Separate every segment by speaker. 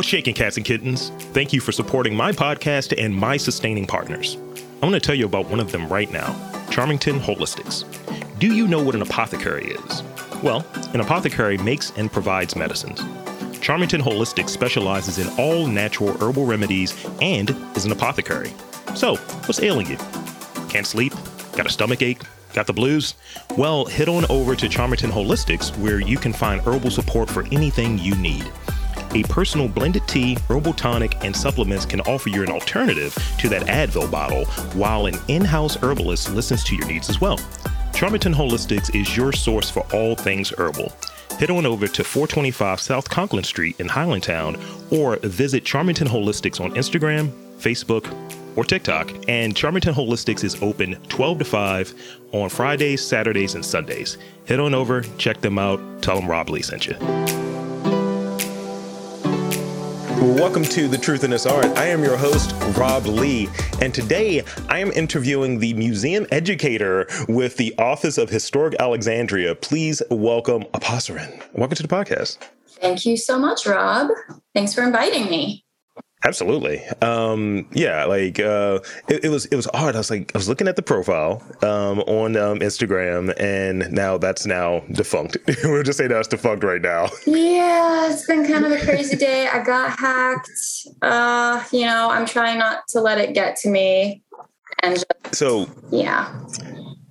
Speaker 1: What's shaking, cats and kittens? Thank you for supporting my podcast and my sustaining partners. I want to tell you about one of them right now Charmington Holistics. Do you know what an apothecary is? Well, an apothecary makes and provides medicines. Charmington Holistics specializes in all natural herbal remedies and is an apothecary. So, what's ailing you? Can't sleep? Got a stomach ache? Got the blues? Well, head on over to Charmington Holistics where you can find herbal support for anything you need. A personal blended tea, herbal tonic, and supplements can offer you an alternative to that Advil bottle, while an in house herbalist listens to your needs as well. Charmington Holistics is your source for all things herbal. Head on over to 425 South Conkling Street in Highlandtown or visit Charmington Holistics on Instagram, Facebook, or TikTok. And Charmington Holistics is open 12 to 5 on Fridays, Saturdays, and Sundays. Head on over, check them out, tell them Rob Lee sent you. Welcome to The Truth in This Art. I am your host, Rob Lee, and today I am interviewing the museum educator with the Office of Historic Alexandria. Please welcome Apasrin. Welcome to the podcast.
Speaker 2: Thank you so much, Rob. Thanks for inviting me.
Speaker 1: Absolutely. Um, yeah, like uh, it, it, was it was odd. I was like I was looking at the profile um, on um, Instagram, and now that's now defunct. we'll just say that's defunct right now.
Speaker 2: Yeah, it's been kind of a crazy day. I got hacked. Uh, you know, I'm trying not to let it get to me. And just,
Speaker 1: so
Speaker 2: yeah.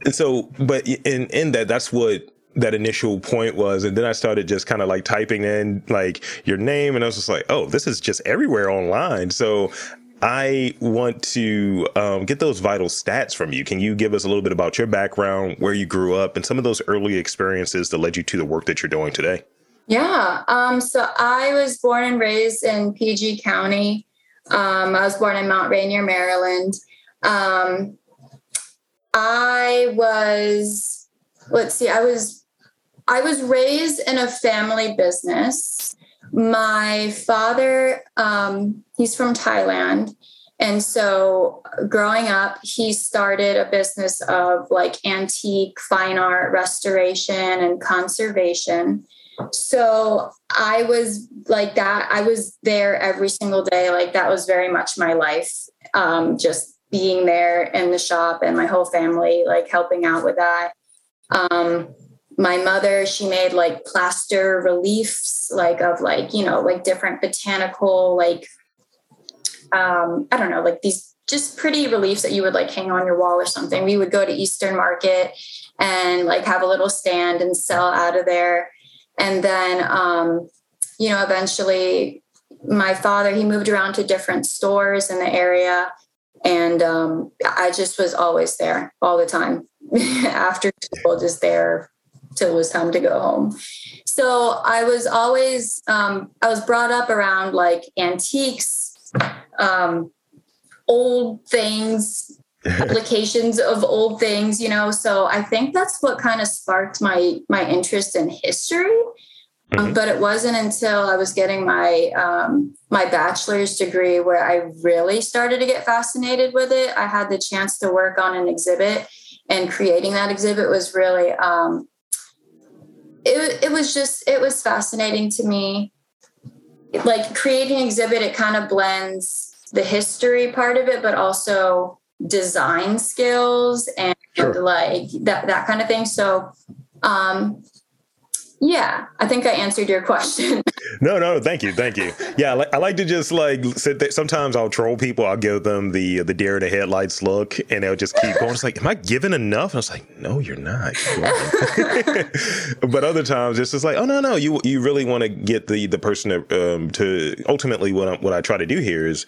Speaker 1: And so, but in in that, that's what that initial point was and then i started just kind of like typing in like your name and i was just like oh this is just everywhere online so I want to um, get those vital stats from you. Can you give us a little bit about your background, where you grew up, and some of those early experiences that led you to the work that you're doing today?
Speaker 2: Yeah. Um, so I was born and raised in PG County. Um, I was born in Mount Rainier, Maryland. Um, I was, let's see, I was I was raised in a family business. My father, um, he's from Thailand. And so growing up, he started a business of like antique fine art restoration and conservation. So I was like that. I was there every single day. Like that was very much my life. Um, just being there in the shop and my whole family, like helping out with that. Um, my mother she made like plaster reliefs like of like you know like different botanical like um i don't know like these just pretty reliefs that you would like hang on your wall or something. We would go to eastern market and like have a little stand and sell out of there. And then um you know eventually my father he moved around to different stores in the area and um, i just was always there all the time. After school just there till it was time to go home. So I was always um, I was brought up around like antiques, um, old things, applications of old things, you know. So I think that's what kind of sparked my my interest in history. Um, mm-hmm. but it wasn't until I was getting my um, my bachelor's degree where I really started to get fascinated with it. I had the chance to work on an exhibit, and creating that exhibit was really um, it, it was just it was fascinating to me like creating exhibit it kind of blends the history part of it but also design skills and sure. like that that kind of thing so um yeah, I think I answered your question.
Speaker 1: no, no, thank you, thank you. Yeah, I like, I like to just like sit there. Sometimes I'll troll people. I'll give them the the deer in the headlights look, and they'll just keep going. It's like, am I giving enough? And I was like, no, you're not. but other times it's just like, oh no, no, you you really want to get the the person to, um, to ultimately what I, what I try to do here is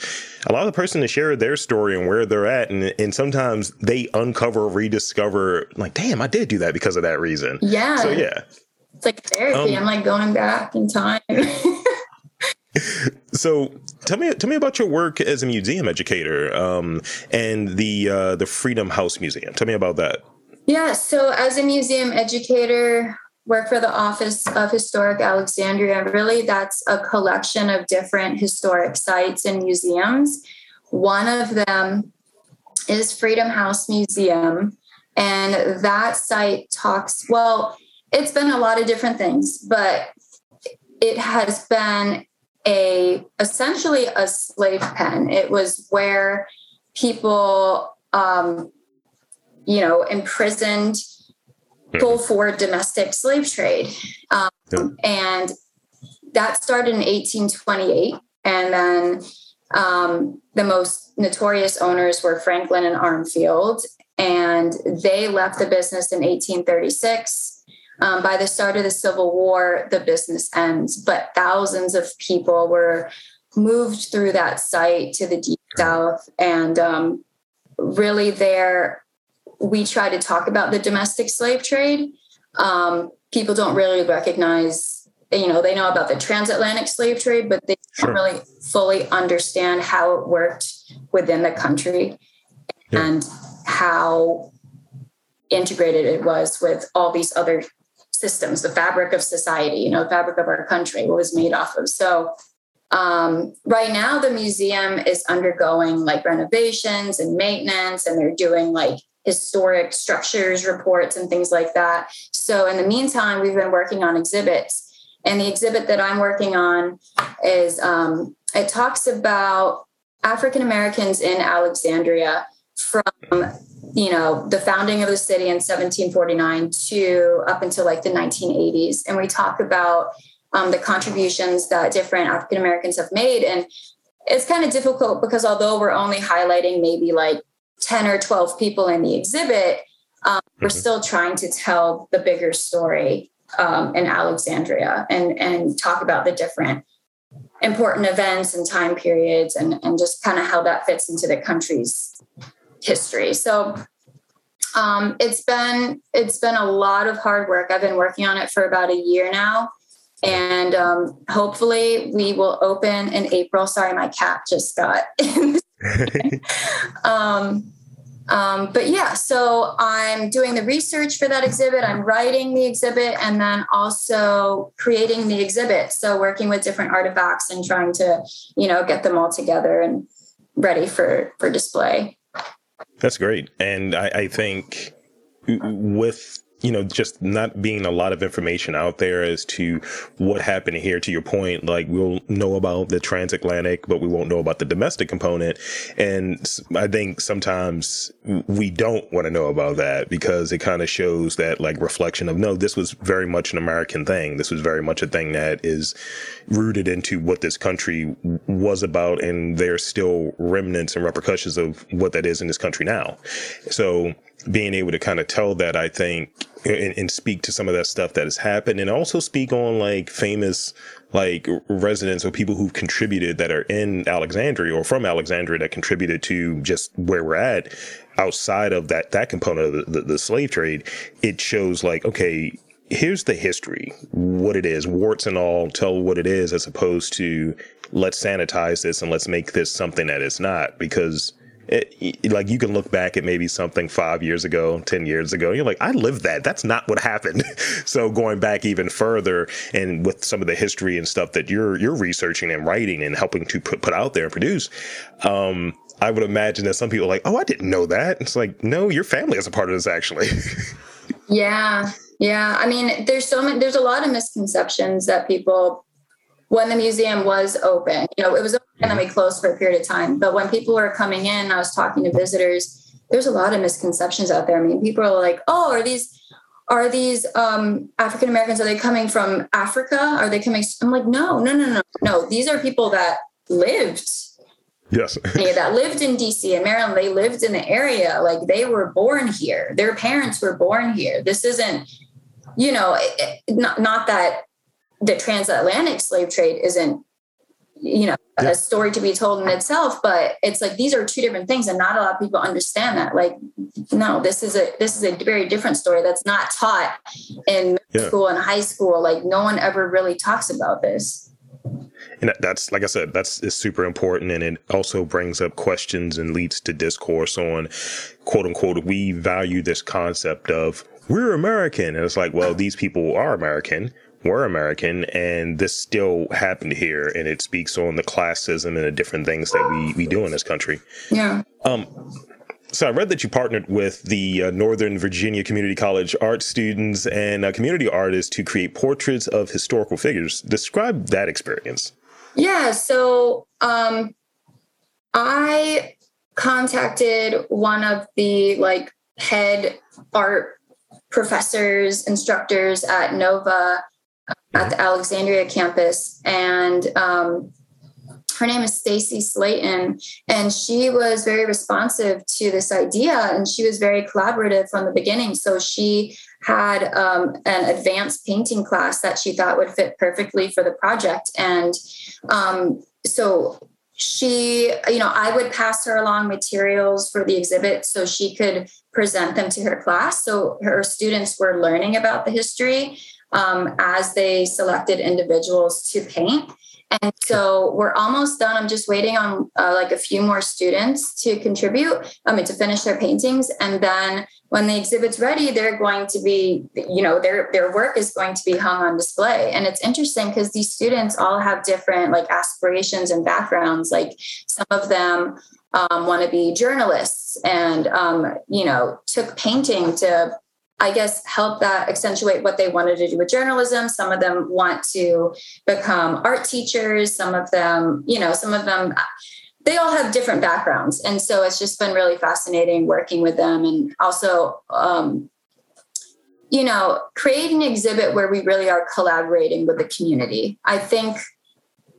Speaker 1: allow the person to share their story and where they're at, and and sometimes they uncover, rediscover, like, damn, I did do that because of that reason.
Speaker 2: Yeah.
Speaker 1: So yeah.
Speaker 2: It's like therapy. Um, I'm like going back in time.
Speaker 1: so tell me tell me about your work as a museum educator um, and the uh, the Freedom House Museum. Tell me about that.
Speaker 2: Yeah, so as a museum educator, work for the Office of Historic Alexandria. Really, that's a collection of different historic sites and museums. One of them is Freedom House Museum, and that site talks well it's been a lot of different things, but it has been a essentially a slave pen. It was where people, um, you know, imprisoned hmm. for domestic slave trade, um, yeah. and that started in 1828, and then um, the most notorious owners were Franklin and Armfield, and they left the business in 1836. Um, by the start of the Civil War, the business ends, but thousands of people were moved through that site to the deep south. And um, really, there, we try to talk about the domestic slave trade. Um, people don't really recognize you know they know about the transatlantic slave trade but they sure. don't really fully understand how it worked within the country yeah. and how integrated it was with all these other systems the fabric of society you know the fabric of our country what was made off of. So um, right now the museum is undergoing like renovations and maintenance and they're doing like historic structures reports and things like that. So in the meantime we've been working on exhibits. And the exhibit that I'm working on is um, it talks about African Americans in Alexandria from you know the founding of the city in 1749 to up until like the 1980s, and we talk about um, the contributions that different African Americans have made, and it's kind of difficult because although we're only highlighting maybe like 10 or 12 people in the exhibit, um, we're mm-hmm. still trying to tell the bigger story um, in Alexandria and, and talk about the different important events and time periods and, and just kind of how that fits into the country's history. So um, it's been it's been a lot of hard work. I've been working on it for about a year now, and um, hopefully we will open in April. Sorry, my cat just got. um, um, but yeah, so I'm doing the research for that exhibit, I'm writing the exhibit, and then also creating the exhibit. So working with different artifacts and trying to, you know, get them all together and ready for for display.
Speaker 1: That's great, and I, I think with you know, just not being a lot of information out there as to what happened here. To your point, like we'll know about the transatlantic, but we won't know about the domestic component. And I think sometimes we don't want to know about that because it kind of shows that like reflection of no, this was very much an American thing. This was very much a thing that is rooted into what this country was about. And there's still remnants and repercussions of what that is in this country now. So being able to kind of tell that, I think, and, and, speak to some of that stuff that has happened and also speak on like famous like residents or people who've contributed that are in Alexandria or from Alexandria that contributed to just where we're at outside of that that component of the, the, the slave trade. It shows like okay here's the history what it is warts and all tell what it is as opposed to let's sanitize this and let's make this something that it's not because it, like you can look back at maybe something five years ago, 10 years ago, you're like, I lived that. That's not what happened. so going back even further and with some of the history and stuff that you're, you're researching and writing and helping to put, put out there and produce, um, I would imagine that some people are like, oh, I didn't know that. It's like, no, your family is a part of this actually.
Speaker 2: yeah. Yeah. I mean, there's so many, there's a lot of misconceptions that people when the museum was open. You know, it was open and then we closed for a period of time. But when people were coming in, I was talking to visitors. There's a lot of misconceptions out there. I mean, people are like, "Oh, are these are these um, African Americans? Are they coming from Africa? Are they coming?" I'm like, "No, no, no, no, no. These are people that lived."
Speaker 1: Yes.
Speaker 2: that lived in DC and Maryland. They lived in the area. Like they were born here. Their parents were born here. This isn't, you know, it, not, not that the transatlantic slave trade isn't you know yeah. a story to be told in itself but it's like these are two different things and not a lot of people understand that. Like no this is a this is a very different story that's not taught in yeah. school and high school. Like no one ever really talks about this.
Speaker 1: And that's like i said that's is super important and it also brings up questions and leads to discourse on quote unquote we value this concept of we're american. And it's like well these people are american were American, and this still happened here, and it speaks on the classism and the different things that we we do in this country.
Speaker 2: Yeah.
Speaker 1: Um. So I read that you partnered with the uh, Northern Virginia Community College art students and uh, community artists to create portraits of historical figures. Describe that experience.
Speaker 2: Yeah. So um, I contacted one of the like head art professors, instructors at Nova at the Alexandria campus, and um, her name is Stacy Slayton, and she was very responsive to this idea, and she was very collaborative from the beginning. So she had um, an advanced painting class that she thought would fit perfectly for the project, and um, so she, you know, I would pass her along materials for the exhibit so she could present them to her class. So her students were learning about the history um, as they selected individuals to paint. And so we're almost done. I'm just waiting on uh, like a few more students to contribute, I mean, to finish their paintings. And then when the exhibit's ready, they're going to be, you know, their, their work is going to be hung on display. And it's interesting because these students all have different like aspirations and backgrounds. Like some of them um, want to be journalists and, um, you know, took painting to I guess, help that accentuate what they wanted to do with journalism. Some of them want to become art teachers. Some of them, you know, some of them, they all have different backgrounds. And so it's just been really fascinating working with them and also, um, you know, creating an exhibit where we really are collaborating with the community. I think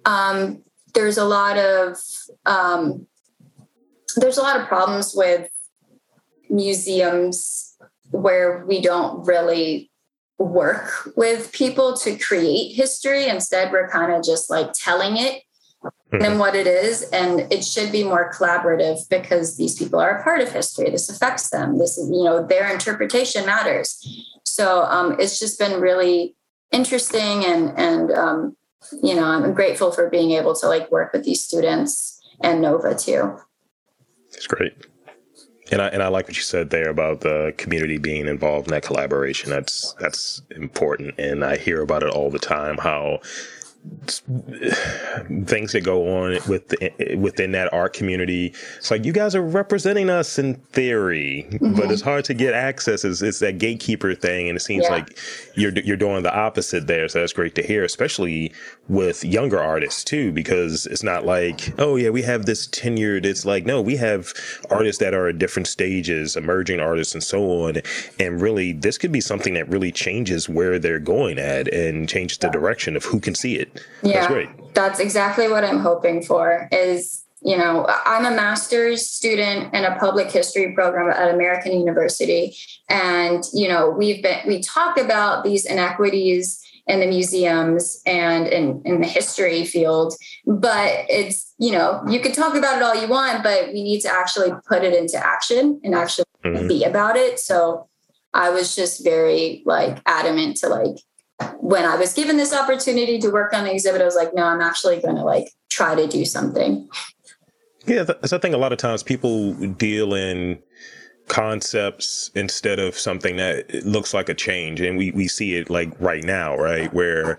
Speaker 2: um, there's a lot of, um, there's a lot of problems with museums where we don't really work with people to create history. Instead, we're kind of just like telling it mm-hmm. and what it is. And it should be more collaborative because these people are a part of history. This affects them. This is, you know, their interpretation matters. So um, it's just been really interesting and and um, you know, I'm grateful for being able to like work with these students and Nova too.
Speaker 1: It's great. And I and I like what you said there about the community being involved in that collaboration. That's that's important, and I hear about it all the time. How things that go on with within that art community. It's like you guys are representing us in theory, mm-hmm. but it's hard to get access. It's, it's that gatekeeper thing, and it seems yeah. like you're you're doing the opposite there. So that's great to hear, especially with younger artists too, because it's not like oh yeah we have this tenured. It's like no, we have artists that are at different stages, emerging artists, and so on. And really, this could be something that really changes where they're going at and changes the direction of who can see it.
Speaker 2: Yeah, that's great. That's exactly what I'm hoping for. Is you know, I'm a master's student in a public history program at American University, and you know, we've been we talk about these inequities in the museums and in, in the history field but it's you know you can talk about it all you want but we need to actually put it into action and actually mm-hmm. be about it so i was just very like adamant to like when I was given this opportunity to work on the exhibit, I was like, no, I'm actually going to like try to do something.
Speaker 1: Yeah, that's I think a lot of times people deal in concepts instead of something that looks like a change, and we we see it like right now, right, where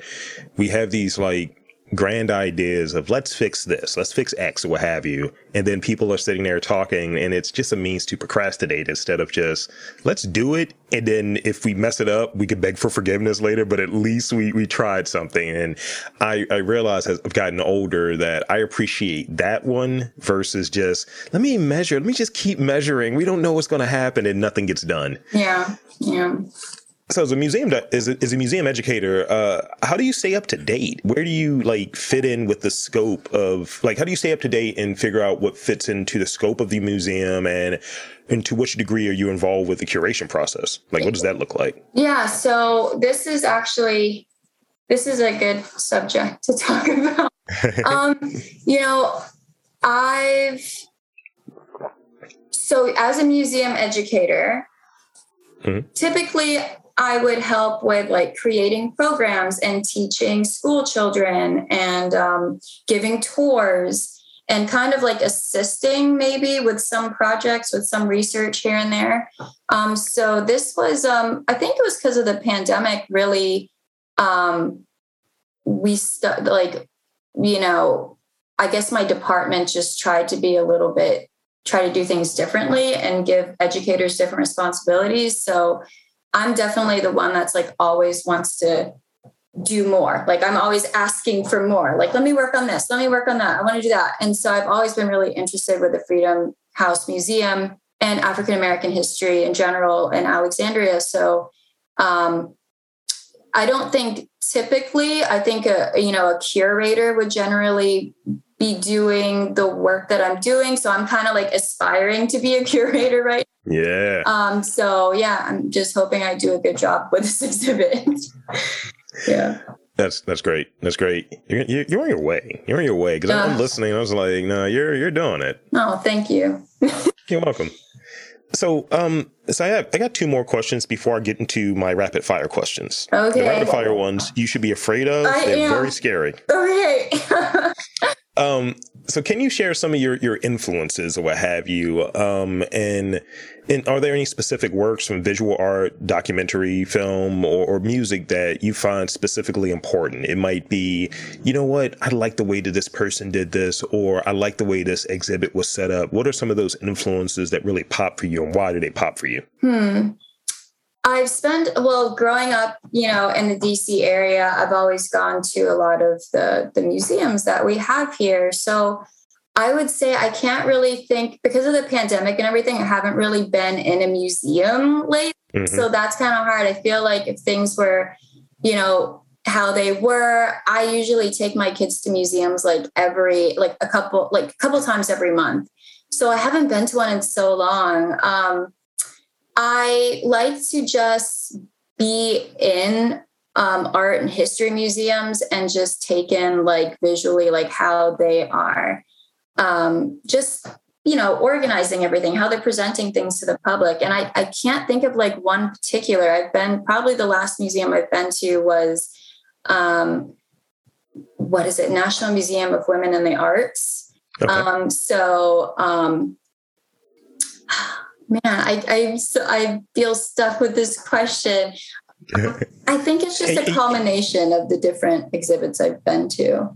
Speaker 1: we have these like grand ideas of let's fix this, let's fix X or what have you. And then people are sitting there talking and it's just a means to procrastinate instead of just let's do it. And then if we mess it up, we can beg for forgiveness later, but at least we, we tried something. And I, I realize as I've gotten older that I appreciate that one versus just let me measure, let me just keep measuring. We don't know what's going to happen and nothing gets done.
Speaker 2: Yeah. Yeah.
Speaker 1: So as a museum as a, as a museum educator, uh, how do you stay up to date? Where do you like fit in with the scope of like how do you stay up to date and figure out what fits into the scope of the museum and and to which degree are you involved with the curation process? Like what does that look like?
Speaker 2: Yeah, so this is actually this is a good subject to talk about. um, you know, I've so as a museum educator, mm-hmm. typically I would help with like creating programs and teaching school children and um, giving tours and kind of like assisting maybe with some projects with some research here and there. Um, so this was, um, I think it was because of the pandemic, really. Um, we st- like, you know, I guess my department just tried to be a little bit, try to do things differently and give educators different responsibilities. So I'm definitely the one that's like always wants to do more. Like I'm always asking for more. Like, let me work on this. Let me work on that. I want to do that. And so I've always been really interested with the Freedom House Museum and African American history in general in Alexandria. So um, I don't think typically, I think a you know a curator would generally be doing the work that I'm doing. So I'm kind of like aspiring to be a curator right
Speaker 1: Yeah.
Speaker 2: Um, so yeah, I'm just hoping I do a good job with this exhibit. yeah.
Speaker 1: That's that's great. That's great. You're you're, on your way. You're on your way because
Speaker 2: Uh.
Speaker 1: I'm listening. I was like, no, you're you're doing it.
Speaker 2: Oh, thank you.
Speaker 1: You're welcome. So, um, so I have I got two more questions before I get into my rapid fire questions.
Speaker 2: Okay.
Speaker 1: The rapid fire ones you should be afraid of.
Speaker 2: I
Speaker 1: They're
Speaker 2: am.
Speaker 1: very scary.
Speaker 2: Okay.
Speaker 1: Um, so can you share some of your your influences or what have you? Um, and and are there any specific works from visual art, documentary, film, or, or music that you find specifically important? It might be, you know what, I like the way that this person did this, or I like the way this exhibit was set up. What are some of those influences that really pop for you, and why do they pop for you?
Speaker 2: hmm. I've spent well growing up, you know, in the DC area. I've always gone to a lot of the the museums that we have here. So I would say I can't really think because of the pandemic and everything. I haven't really been in a museum lately.
Speaker 1: Mhm.
Speaker 2: So that's kind of hard. I feel like if things were, you know, how they were, I usually take my kids to museums like every, like a couple, like a couple times every month. So I haven't been to one in so long. Um, I like to just be in um, art and history museums and just take in like visually like how they are um, just you know organizing everything how they're presenting things to the public. And I, I can't think of like one particular. I've been probably the last museum i've been to was um, what is it? National museum of women in the arts.
Speaker 1: Okay.
Speaker 2: um, so um, man I, I so i feel stuck with this question. I think it's just a culmination of the different exhibits i've been to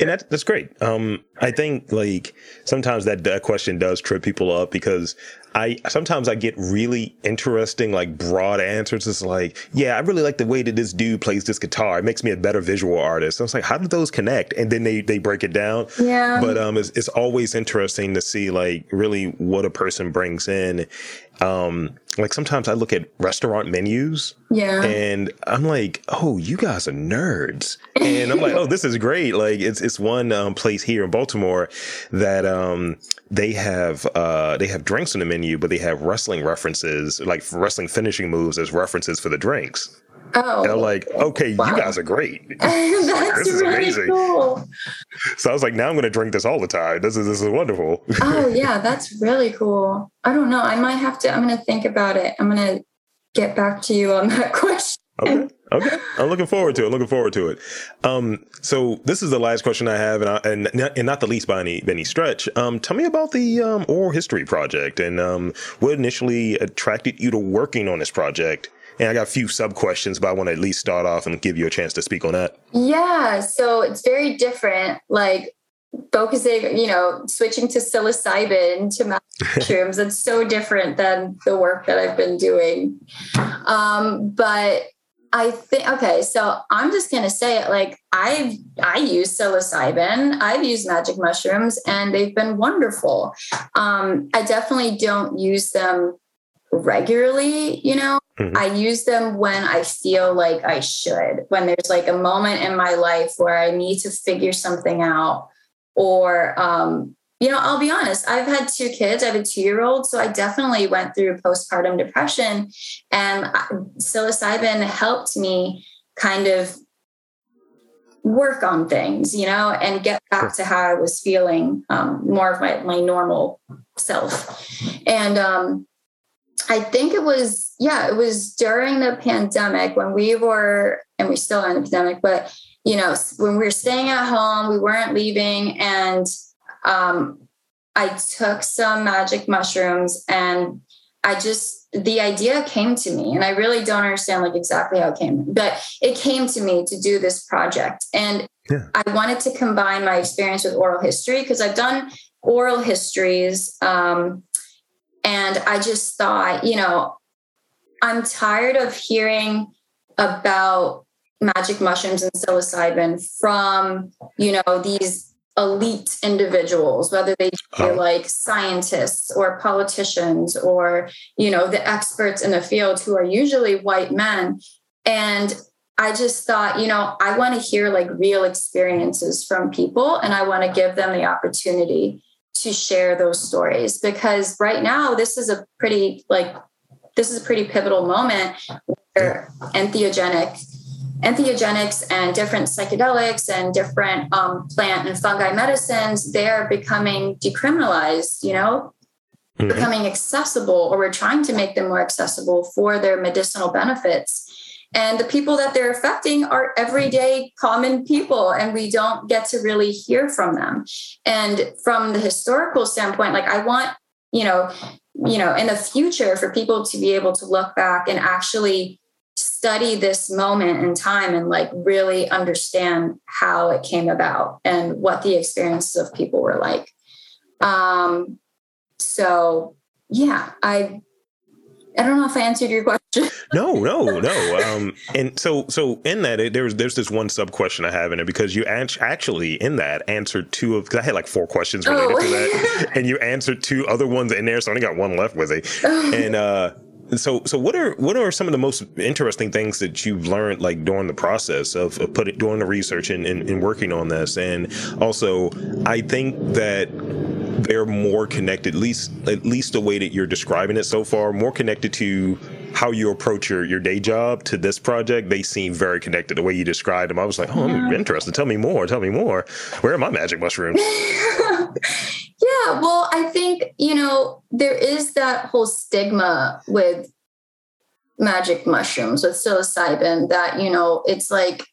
Speaker 1: And that's that's great. Um, I think like sometimes that, that question does trip people up because I sometimes I get really interesting like broad answers. It's like, yeah, I really like the way that this dude plays this guitar. It makes me a better visual artist. So it's like, how do those connect? And then they they break it down.
Speaker 2: yeah
Speaker 1: But um, it's it's always interesting to see like really what a person brings in. Um, like sometimes I look at restaurant menus
Speaker 2: yeah
Speaker 1: and I'm like, oh, you guys are nerds. And I'm like, oh, this is great. Like it's it's one um, place here in Baltimore that um they have uh they have drinks on the menu, but they have wrestling references, like wrestling finishing moves as references for the drinks.
Speaker 2: Oh
Speaker 1: And I'm like, okay,
Speaker 2: Wow.
Speaker 1: you guys are great.
Speaker 2: that's
Speaker 1: this is
Speaker 2: really
Speaker 1: amazing.
Speaker 2: cool
Speaker 1: So I was like, now I'm gonna drink this all the time. This is this is wonderful.
Speaker 2: oh yeah that's really cool i don't know i might have to i'm gonna think about it i'm gonna get back to you on that question
Speaker 1: Okay. Okay. I'm looking forward to it. Looking forward to it. Um, so this is the last question I have, and I, and not, and not the least by any any stretch. Um, tell me about the um, oral history project and um, what initially attracted you to working on this project. And I got a few sub questions, but I want to at least start off and give you a chance to speak on that.
Speaker 2: Yeah, so it's very different. Like focusing, you know, switching to psilocybin to magic mushrooms. it's so different than the work that I've been doing. Um, but I think okay, so I'm just gonna say it. Like I've I use psilocybin, I've used magic mushrooms, and they've been wonderful. Um, I definitely don't use them regularly, you know.
Speaker 1: Mhm.
Speaker 2: I use them when I feel like I should, when there's like a moment in my life where I need to figure something out. Or, um, you know, I'll be honest, I've had two kids, I have a two year old. So I definitely went through postpartum depression, and psilocybin helped me kind of work on things, you know, and get back to how I was feeling um, more of my, my normal self. And, um, I think it was, yeah, it was during the pandemic when we were, and we still are in the pandemic, but you know, when we were staying at home, we weren't leaving, and um, I took some magic mushrooms, and I just the idea came to me, and I really don't understand like exactly how it came, but it came to me to do this project, and
Speaker 1: Yeah.
Speaker 2: I wanted to combine my experience with oral history because I've done oral histories. Um, and I just thought, you know, I'm tired of hearing about magic mushrooms and psilocybin from, you know, these elite individuals, whether they be oh. like scientists or politicians or, you know, the experts in the field who are usually white men. And I just thought, you know, I want to hear like real experiences from people and I want to give them the opportunity to share those stories because right now this is a pretty like this is a pretty pivotal moment where entheogenic entheogenics and different psychedelics and different um, plant and fungi medicines they're becoming decriminalized you know mm-hmm. becoming accessible or we're trying to make them more accessible for their medicinal benefits and the people that they're affecting are everyday common people, and we don't get to really hear from them. And from the historical standpoint, like I want, you know, you know, in the future for people to be able to look back and actually study this moment in time and like really understand how it came about and what the experiences of people were like. Um, so yeah, I I don't know if I answered your question.
Speaker 1: no, no, no. Um, and so, so in that, there's there's this one sub question I have in it because you actually in that answered two of because I had like four questions related oh. to that, and you answered two other ones in there, so I only got one left with it. Oh. And uh, so, so what are what are some of the most interesting things that you've learned like during the process of, of putting doing the research and, and, and working on this? And also, I think that they're more connected, at least at least the way that you're describing it so far, more connected to how you approach your, your day job to this project. They seem very connected. The way you described them, I was like, oh, I'm interested. Tell me more. Tell me more. Where are my magic mushrooms?
Speaker 2: yeah, well, I think you know there is that whole stigma with magic mushrooms with psilocybin that you know it's like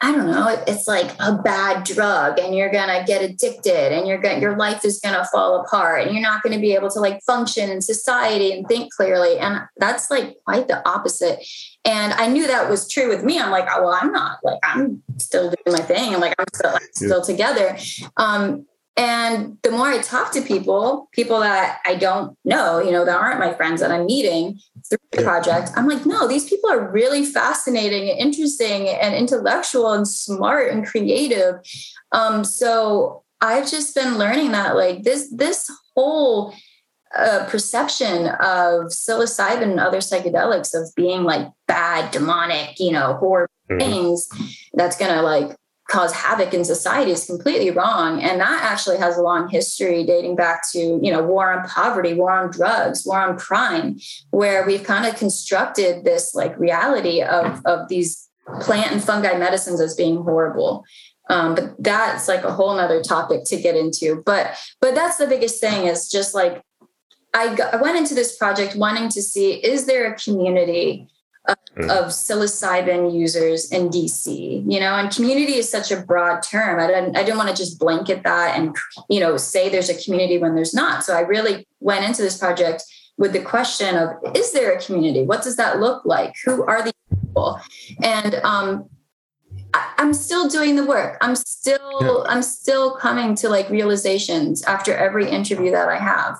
Speaker 2: I don't know, it's like a bad drug and you're going to get addicted and you're going your life is going to fall apart and you're not going to be able to like function in society and think clearly and that's like quite the opposite. And I knew that was true with me. I'm like, oh, well, I'm not like I'm still doing my thing and like I'm still like, still together. Um, and the more I talk to people, people that I don't know, you know, that aren't my friends that I'm meeting through the project, I'm like, no, these people are really fascinating and interesting and intellectual and smart and creative. Um, so I've just been learning that like this, this whole uh, perception of psilocybin and other psychedelics of being like bad, demonic, you know, horrible mm-hmm. things that's gonna like cause havoc in society is completely wrong. And that actually has a long history dating back to you know war on poverty war on drugs war on crime where we've kind of constructed this like reality of of these plant and fungi medicines as being horrible. Um, but that's like a whole nother topic to get into. But but that's the biggest thing is just like I, got, I went into this project wanting to see is there a community of, mm. of psilocybin users in DC, you know, and community is such a broad term. I didn't, I didn't want to just blanket that and, you know, say there's a community when there's not. So I really went into this project with the question of, is there a community? What does that look like? Who are these people? And, um, I, I'm still doing the work. I'm still, yeah. I'm still coming to like realizations after every interview that I have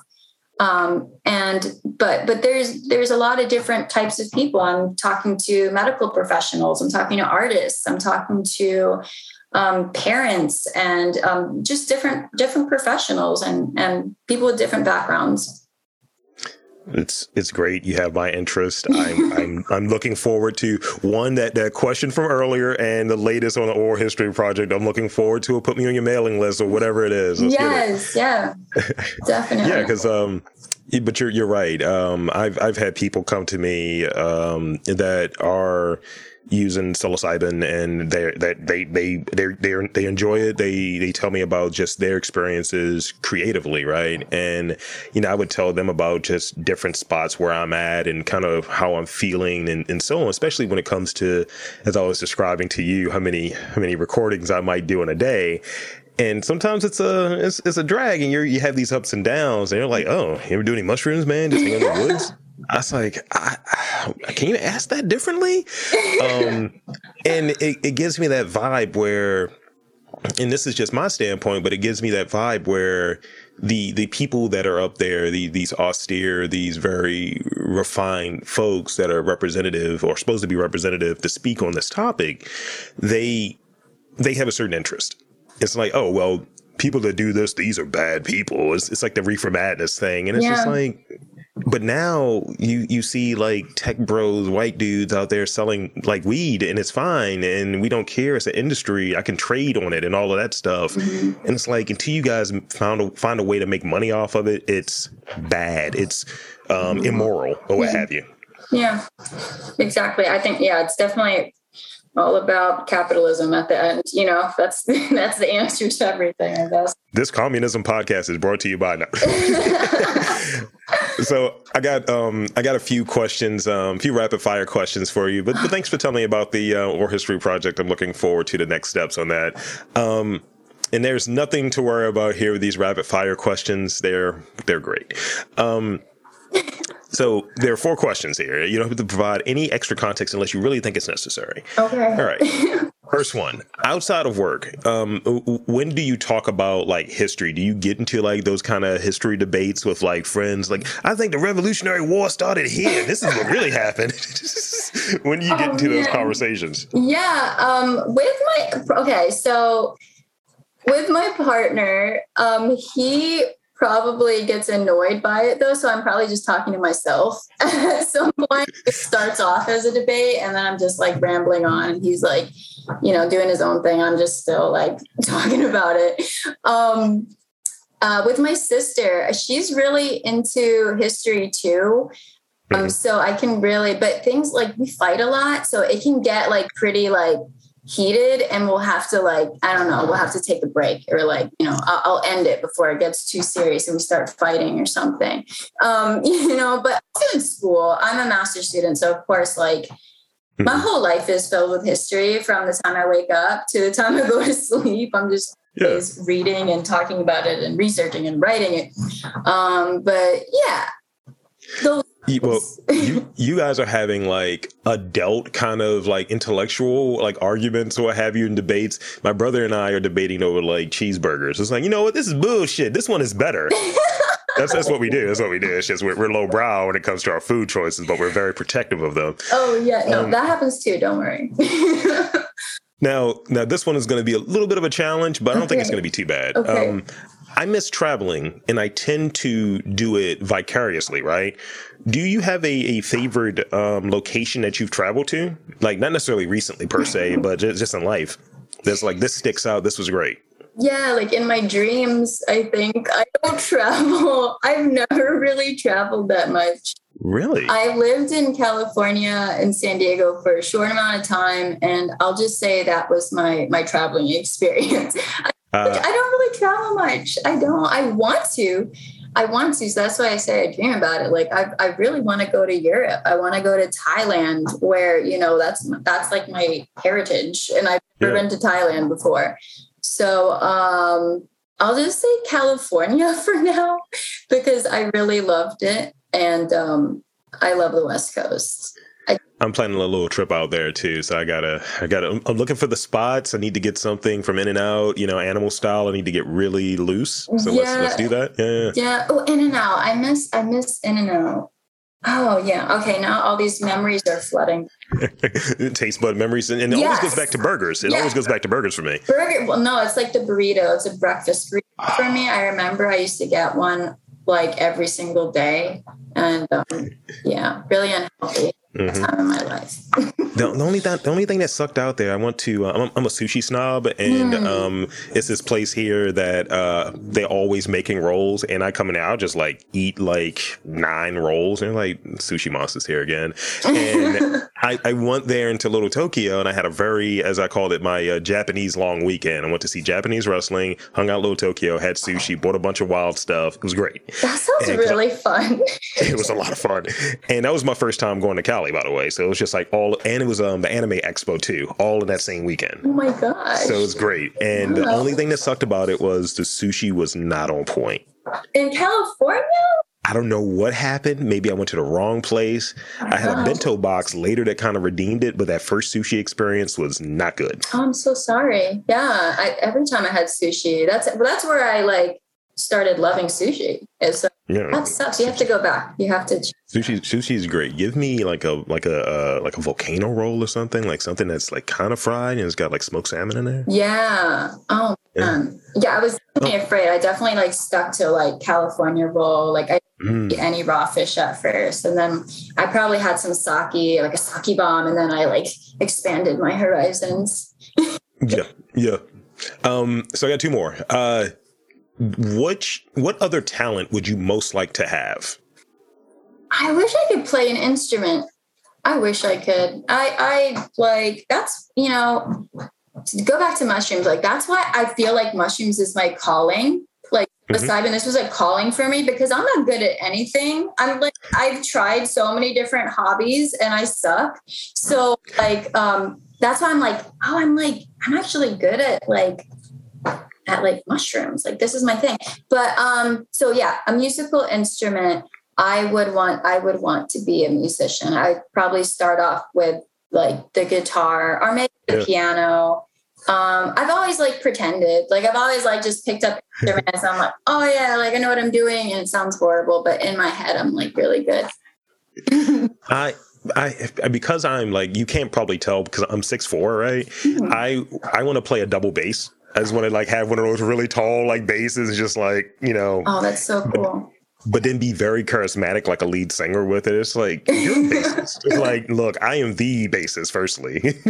Speaker 2: um, and but but there's there's a lot of different types of people. I'm talking to medical professionals i'm talking to artists i'm talking to um, parents and um, just different different professionals and and people with different backgrounds
Speaker 1: it's it's great. You have my interest. I'm I'm I'm looking forward to one that that question from earlier and the latest on the oral history project. I'm looking forward to it. Put me on your mailing list or whatever it is.
Speaker 2: Let's yes, yeah, definitely.
Speaker 1: yeah, because um, but you're you're right. Um, I've I've had people come to me um that are using psilocybin and they that they they they they they enjoy it. They they tell me about just their experiences creatively, right? And you know, I would tell them about just different spots where I'm at and kind of how I'm feeling and, and so on, especially when it comes to as I was describing to you how many how many recordings I might do in a day. And sometimes it's a it's, it's a drag and you're you have these ups and downs and you're like, oh, you ever do any mushrooms, man? Just hang in the woods? I was like, I, I, can you ask that differently? Um, and it, it gives me that vibe where, and this is just my standpoint, but it gives me that vibe where the the people that are up there, the, these austere, these very refined folks that are representative or supposed to be representative to speak on this topic, they they have a certain interest. It's like, oh well, people that do this, these are bad people. It's, it's like the reefer madness thing, and it's yeah. just like but now you you see like tech bros, white dudes out there selling like weed, and it's fine, and we don't care. It's an industry. I can trade on it and all of that stuff. Mm-hmm. And it's like until you guys found a, find a way to make money off of it, it's bad. It's um, mm-hmm. immoral or what mm-hmm. have you.
Speaker 2: Yeah, exactly. I think yeah, it's definitely all about capitalism at the end. You know, that's that's the answer to everything, I guess.
Speaker 1: This communism podcast is brought to you by so I got um I got a few questions, um, a few rapid fire questions for you. But, but thanks for telling me about the uh, Oral History Project. I'm looking forward to the next steps on that. Um, and there's nothing to worry about here with these rapid fire questions. They're they're great. Um, so there are four questions here. You don't have to provide any extra context unless you really think it's necessary.
Speaker 2: Okay.
Speaker 1: All right. First one, outside of work, um, when do you talk about like history? Do you get into like those kind of history debates with like friends? Like, I think the Revolutionary War started here. This is what really happened. when do you get oh, into those conversations?
Speaker 2: Yeah. Um, with my okay, so with my partner, um, he probably gets annoyed by it though. So I'm probably just talking to myself at some point. It starts off as a debate and then I'm just like rambling on and he's like, you know, doing his own thing. I'm just still like talking about it. Um, uh, with my sister, she's really into history too. Um, mm-hmm. so I can really, but things like we fight a lot, so it can get like pretty like heated and we'll have to like i don't know we'll have to take a break or like you know i'll, I'll end it before it gets too serious and we start fighting or something. Um you know but in school. I'm a master's student so of course like my mm-hmm. whole life is filled with history from the time i wake up to the time i go to sleep. I'm just yeah. reading and talking about it and researching and writing it. Um but yeah. Those
Speaker 1: well, you, you guys are having like adult kind of like intellectual like arguments or what have you in debates. My brother and I are debating over like cheeseburgers. It's like, you know what? This is bullshit. This one is better. that's that's what we do. That's what we do. It's just we're, we're low brow when it comes to our food choices, but we're very protective of them.
Speaker 2: Oh yeah, no, um, that happens too. Don't worry.
Speaker 1: now, now this one is going to be a little bit of a challenge, but I don't okay. think it's going to be too bad. Okay. Um, I miss traveling and I tend to do it vicariously, right? Do you have a, a favored um, location that you've traveled to? Like, not necessarily recently per se, but just, just in life. That's like, this sticks out. This was great.
Speaker 2: Yeah, like in my dreams, I think I don't travel. I've never really traveled that much.
Speaker 1: Really?
Speaker 2: I lived in California and San Diego for a short amount of time, and I'll just say that was my my traveling experience. Uh, I don't really travel much. I don't. I want to. I want to. So that's why I say I dream about it. Like I, I really want to go to Europe. I want to go to Thailand, where you know that's that's like my heritage, and I've never yeah. been to Thailand before. So um, I'll just say California for now because I really loved it, and um, I love the West Coast.
Speaker 1: I'm planning a little trip out there too, so I gotta, I gotta. I'm looking for the spots. I need to get something from In-N-Out, you know, animal style. I need to get really loose. So yeah. let's let's do that.
Speaker 2: Yeah. Yeah. Oh, In-N-Out. I miss, I miss In-N-Out. Oh yeah. Okay. Now all these memories are flooding.
Speaker 1: Taste bud memories, and, and it yes. always goes back to burgers. It always goes back to burgers for me.
Speaker 2: Burger. Well, no, it's like the burrito. It's a breakfast burrito for me. I remember I used to get one like every single day, and um, yeah, really unhealthy mm-hmm. time in my life.
Speaker 1: the, the, only th- the only thing that sucked out there, I want to. Uh, I'm, I'm, a sushi snob, and mm. um, it's this place here that uh, they're always making rolls, and I come in there, I'll just like eat like nine rolls, and like sushi monsters here again. And I, I went there into Little Tokyo, and I had a very, as I called it, my uh, Japanese long weekend. I went to see Japanese wrestling, hung out Little Tokyo, had sushi, bought a bunch of wild stuff. It was great.
Speaker 2: That sounds and really fun.
Speaker 1: it was a lot of fun, and that was my first time going to Cali by the way. So it was just like all, and it was um the Anime Expo too, all in that same weekend.
Speaker 2: Oh my gosh!
Speaker 1: So it was great. And wow. the only thing that sucked about it was the sushi was not on point.
Speaker 2: In California.
Speaker 1: I don't know what happened. Maybe I went to the wrong place. I had a bento box later that kind of redeemed it, but that first sushi experience was not good.
Speaker 2: Oh, I'm so sorry. Yeah, I, every time I had sushi, that's that's where I like started loving sushi. It's so
Speaker 1: Yeah.
Speaker 2: that sucks. You have to go back. You have to.
Speaker 1: Sushi sushi is great. Give me like a like a uh, like a volcano roll or something, like something that's like kind of fried and it's got like smoked salmon in there.
Speaker 2: Yeah. Oh
Speaker 1: Yeah.
Speaker 2: man. Yeah, I was definitely afraid. I definitely like stuck to like California roll. Like I
Speaker 1: Mm.
Speaker 2: any raw fish at first, and then I probably had some sake, like a sake bomb, and then I like expanded my horizons.
Speaker 1: Yeah, yeah. Um, so I got two more. Uh, which what other talent would you most like to have?
Speaker 2: I wish I could play an instrument. I wish I could. I I like that's you know to go back to mushrooms. Like that's why I feel like mushrooms is my calling. Like
Speaker 1: Mhm.
Speaker 2: this was a calling for me because I'm not good at anything. I'm like I've tried so many different hobbies and I suck. So like um that's why I'm like oh I'm like I'm actually good at like at like mushrooms. Like this is my thing. But um so yeah, a musical instrument I would want I would want to be a musician. I'd probably start off with like the guitar or maybe the
Speaker 1: Yeah.
Speaker 2: piano. Um, I've always like pretended, like I've always like just picked up instruments. I'm like, oh yeah, like I know what I'm doing, and it sounds horrible, but in my head, I'm like really good.
Speaker 1: I I because I'm like you can't probably tell because I'm six four, right?
Speaker 2: Mhm.
Speaker 1: I I want to play a double bass. I just want to like have one of those really tall like basses, just like you know,
Speaker 2: Oh, that's so cool.
Speaker 1: But then be very charismatic like a lead singer with it. It's like you're bassist. It's like, look, I am the bassist. Firstly,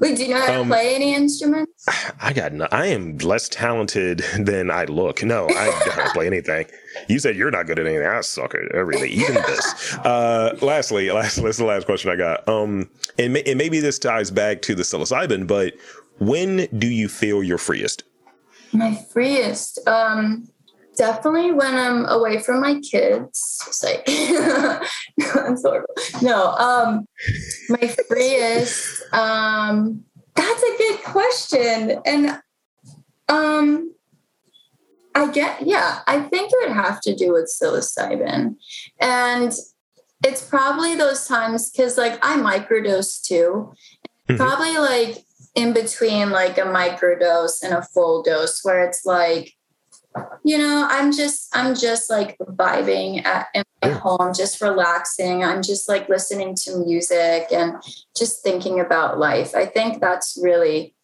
Speaker 2: Wait, do you know how to
Speaker 1: Um,
Speaker 2: play any instruments?
Speaker 1: I got no, I am less talented than I look. No, I don't play anything. You said you're not good at anything. I suck at everything, even this. Uh, lastly, last, this is the last question I got. Um, and, and maybe this ties back to the psilocybin, but when do you feel your freest?
Speaker 2: My freest, um, definitely when I'm away from my kids. It's like that's horrible. No, um, my freest. Um, that's a good question, and um, I get yeah. I think it would have to do with psilocybin, and it's probably those times because like I microdose too.
Speaker 1: Mhm.
Speaker 2: Probably like in between like a microdose and a full dose where it's like you know i'm just i'm just like vibing at in my
Speaker 1: Yeah.
Speaker 2: home just relaxing i'm just like listening to music and just thinking about life i think that's really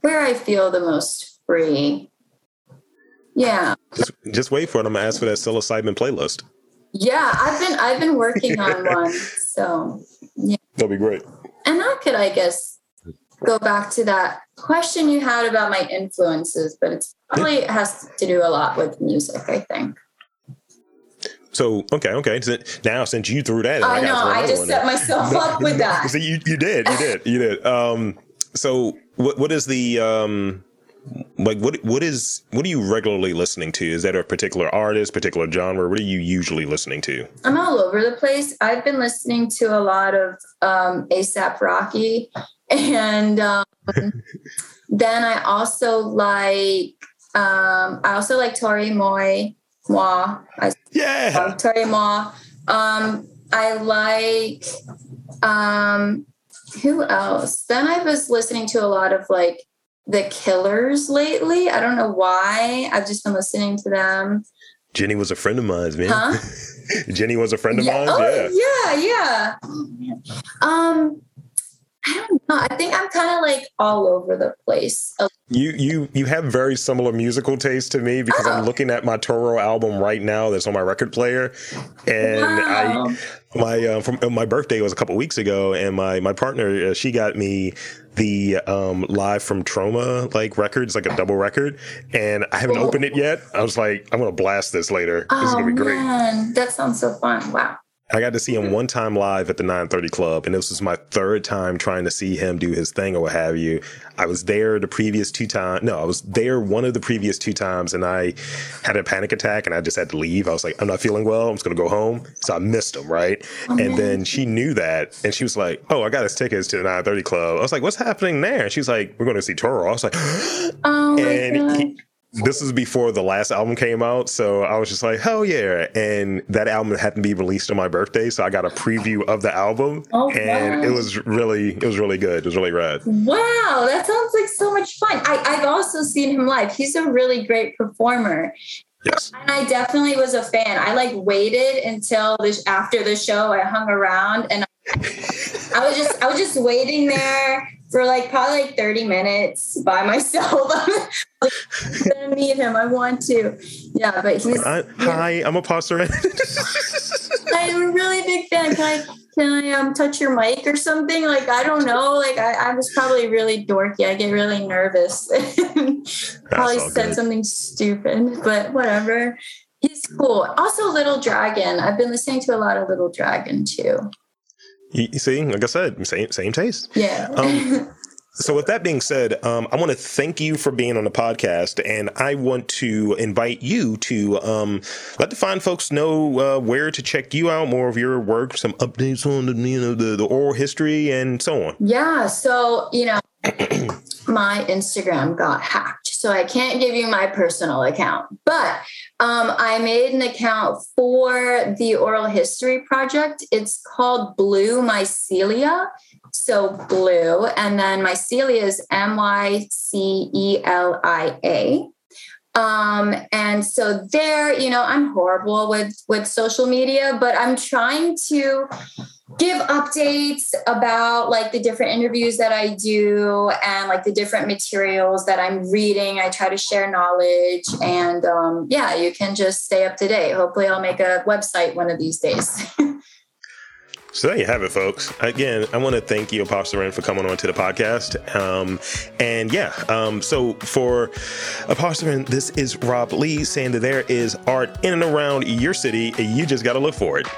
Speaker 2: where i feel the most free yeah
Speaker 1: Just, just wait for it. I'm gonna ask for that psilocybin playlist.
Speaker 2: yeah i've been i've been working on one so yeah.
Speaker 1: That'd be great.
Speaker 2: And that could, I guess, go back to that question you had about my influences, but it's probably has to do a lot with music, I think.
Speaker 1: So okay, okay. So now since you threw that, in,
Speaker 2: I
Speaker 1: gotta
Speaker 2: know, I just set myself up with that.
Speaker 1: See, you, you did, you did, you did. Um, so what what is the um like what what is what are you regularly listening to? Is that a particular artist, particular genre? What are you usually listening to?
Speaker 2: I'm all over the place. I've been listening to a lot of um, ASAP Rocky, and um, then I also like um, I also like Tori Moy. Moi. I
Speaker 1: Yeah.
Speaker 2: um, Tori Moore. Um, I like um, who else? Then I was listening to a lot of like the Killers lately. I don't know why. I've just been listening to them.
Speaker 1: Jenny was a friend of mine, man.
Speaker 2: Huh?
Speaker 1: Jenny was a friend of
Speaker 2: Yeah.
Speaker 1: mine.
Speaker 2: Oh,
Speaker 1: yeah.
Speaker 2: yeah, yeah. Oh. Um, I don't know. I think I'm kind of like all over the place.
Speaker 1: You you you have very similar musical taste to me because I'm
Speaker 2: Oh.
Speaker 1: looking at my Toro album right now that's on my record player, and
Speaker 2: Wow.
Speaker 1: I my uh, from uh, my birthday was a couple weeks ago, and my my partner uh, she got me the um live from Trona like records like a double record, and I haven't
Speaker 2: Cool.
Speaker 1: opened it yet. I was like, I'm gonna blast this later. this is
Speaker 2: Oh
Speaker 1: gonna be great.
Speaker 2: man, that sounds so fun! Wow.
Speaker 1: I got to see him one time live at the 930 Club, and this was my third time trying to see him do his thing or what have you. I was there the previous two times. No, I was there one of the previous two times, and I had a panic attack, and I just had to leave. I was like, I'm not feeling well. I'm just gonna go home. So I missed him, right?
Speaker 2: Oh,
Speaker 1: and then she knew that, and she was like, "Oh, I got his tickets to the 930 Club." I was like, "What's happening there?" And she's like, "We're going to see Toro." I was like,
Speaker 2: Oh my
Speaker 1: and this is before the last album came out, so I was just like, hell yeah! And that album happened to be released on my birthday, so I got a preview of the album, oh, and wow. it was really, it was really good. It was really rad.
Speaker 2: Wow, that sounds like so much fun. I, I've also seen him live. He's a really great performer.
Speaker 1: Yes.
Speaker 2: And I definitely was a fan. I like waited until this after the show. I hung around and I was just I was just waiting there for like probably like 30 minutes by myself. I'm gonna meet him. I want to. Yeah, but he's
Speaker 1: I, Hi, I'm Apasrin.
Speaker 2: I'm a really big fan. Can I can I um touch your mic or something? Like I don't know. Like I, I was probably really dorky. I get really nervous. probably said good. something stupid, but whatever. He's cool. Also, Little Dragon. I've been listening to a lot of Little Dragon too.
Speaker 1: You, see, like I said, same same taste.
Speaker 2: Yeah. Um,
Speaker 1: so, with that being said, um, I want to thank you for being on the podcast, and I want to invite you to um, let the fine folks know uh, where to check you out, more of your work, some updates on the you know the, the oral history, and so on.
Speaker 2: Yeah. So you know, my Instagram got hacked, so I can't give you my personal account, but um, I made an account for the oral history project. It's called Blue Mycelia. So blue, and then mycelia is M Y C E L I A. Um, and so there, you know, I'm horrible with with social media, but I'm trying to give updates about like the different interviews that I do and like the different materials that I'm reading. I try to share knowledge and um, yeah, you can just stay up to date. Hopefully, I'll make a website one of these days.
Speaker 1: So there you have it, folks. Again, I want to thank you, Apasrin, for coming on to the podcast. Um, and yeah, um, so for Apasrin, this is Rob Lee saying that there is art in and around your city. You just got to look for it.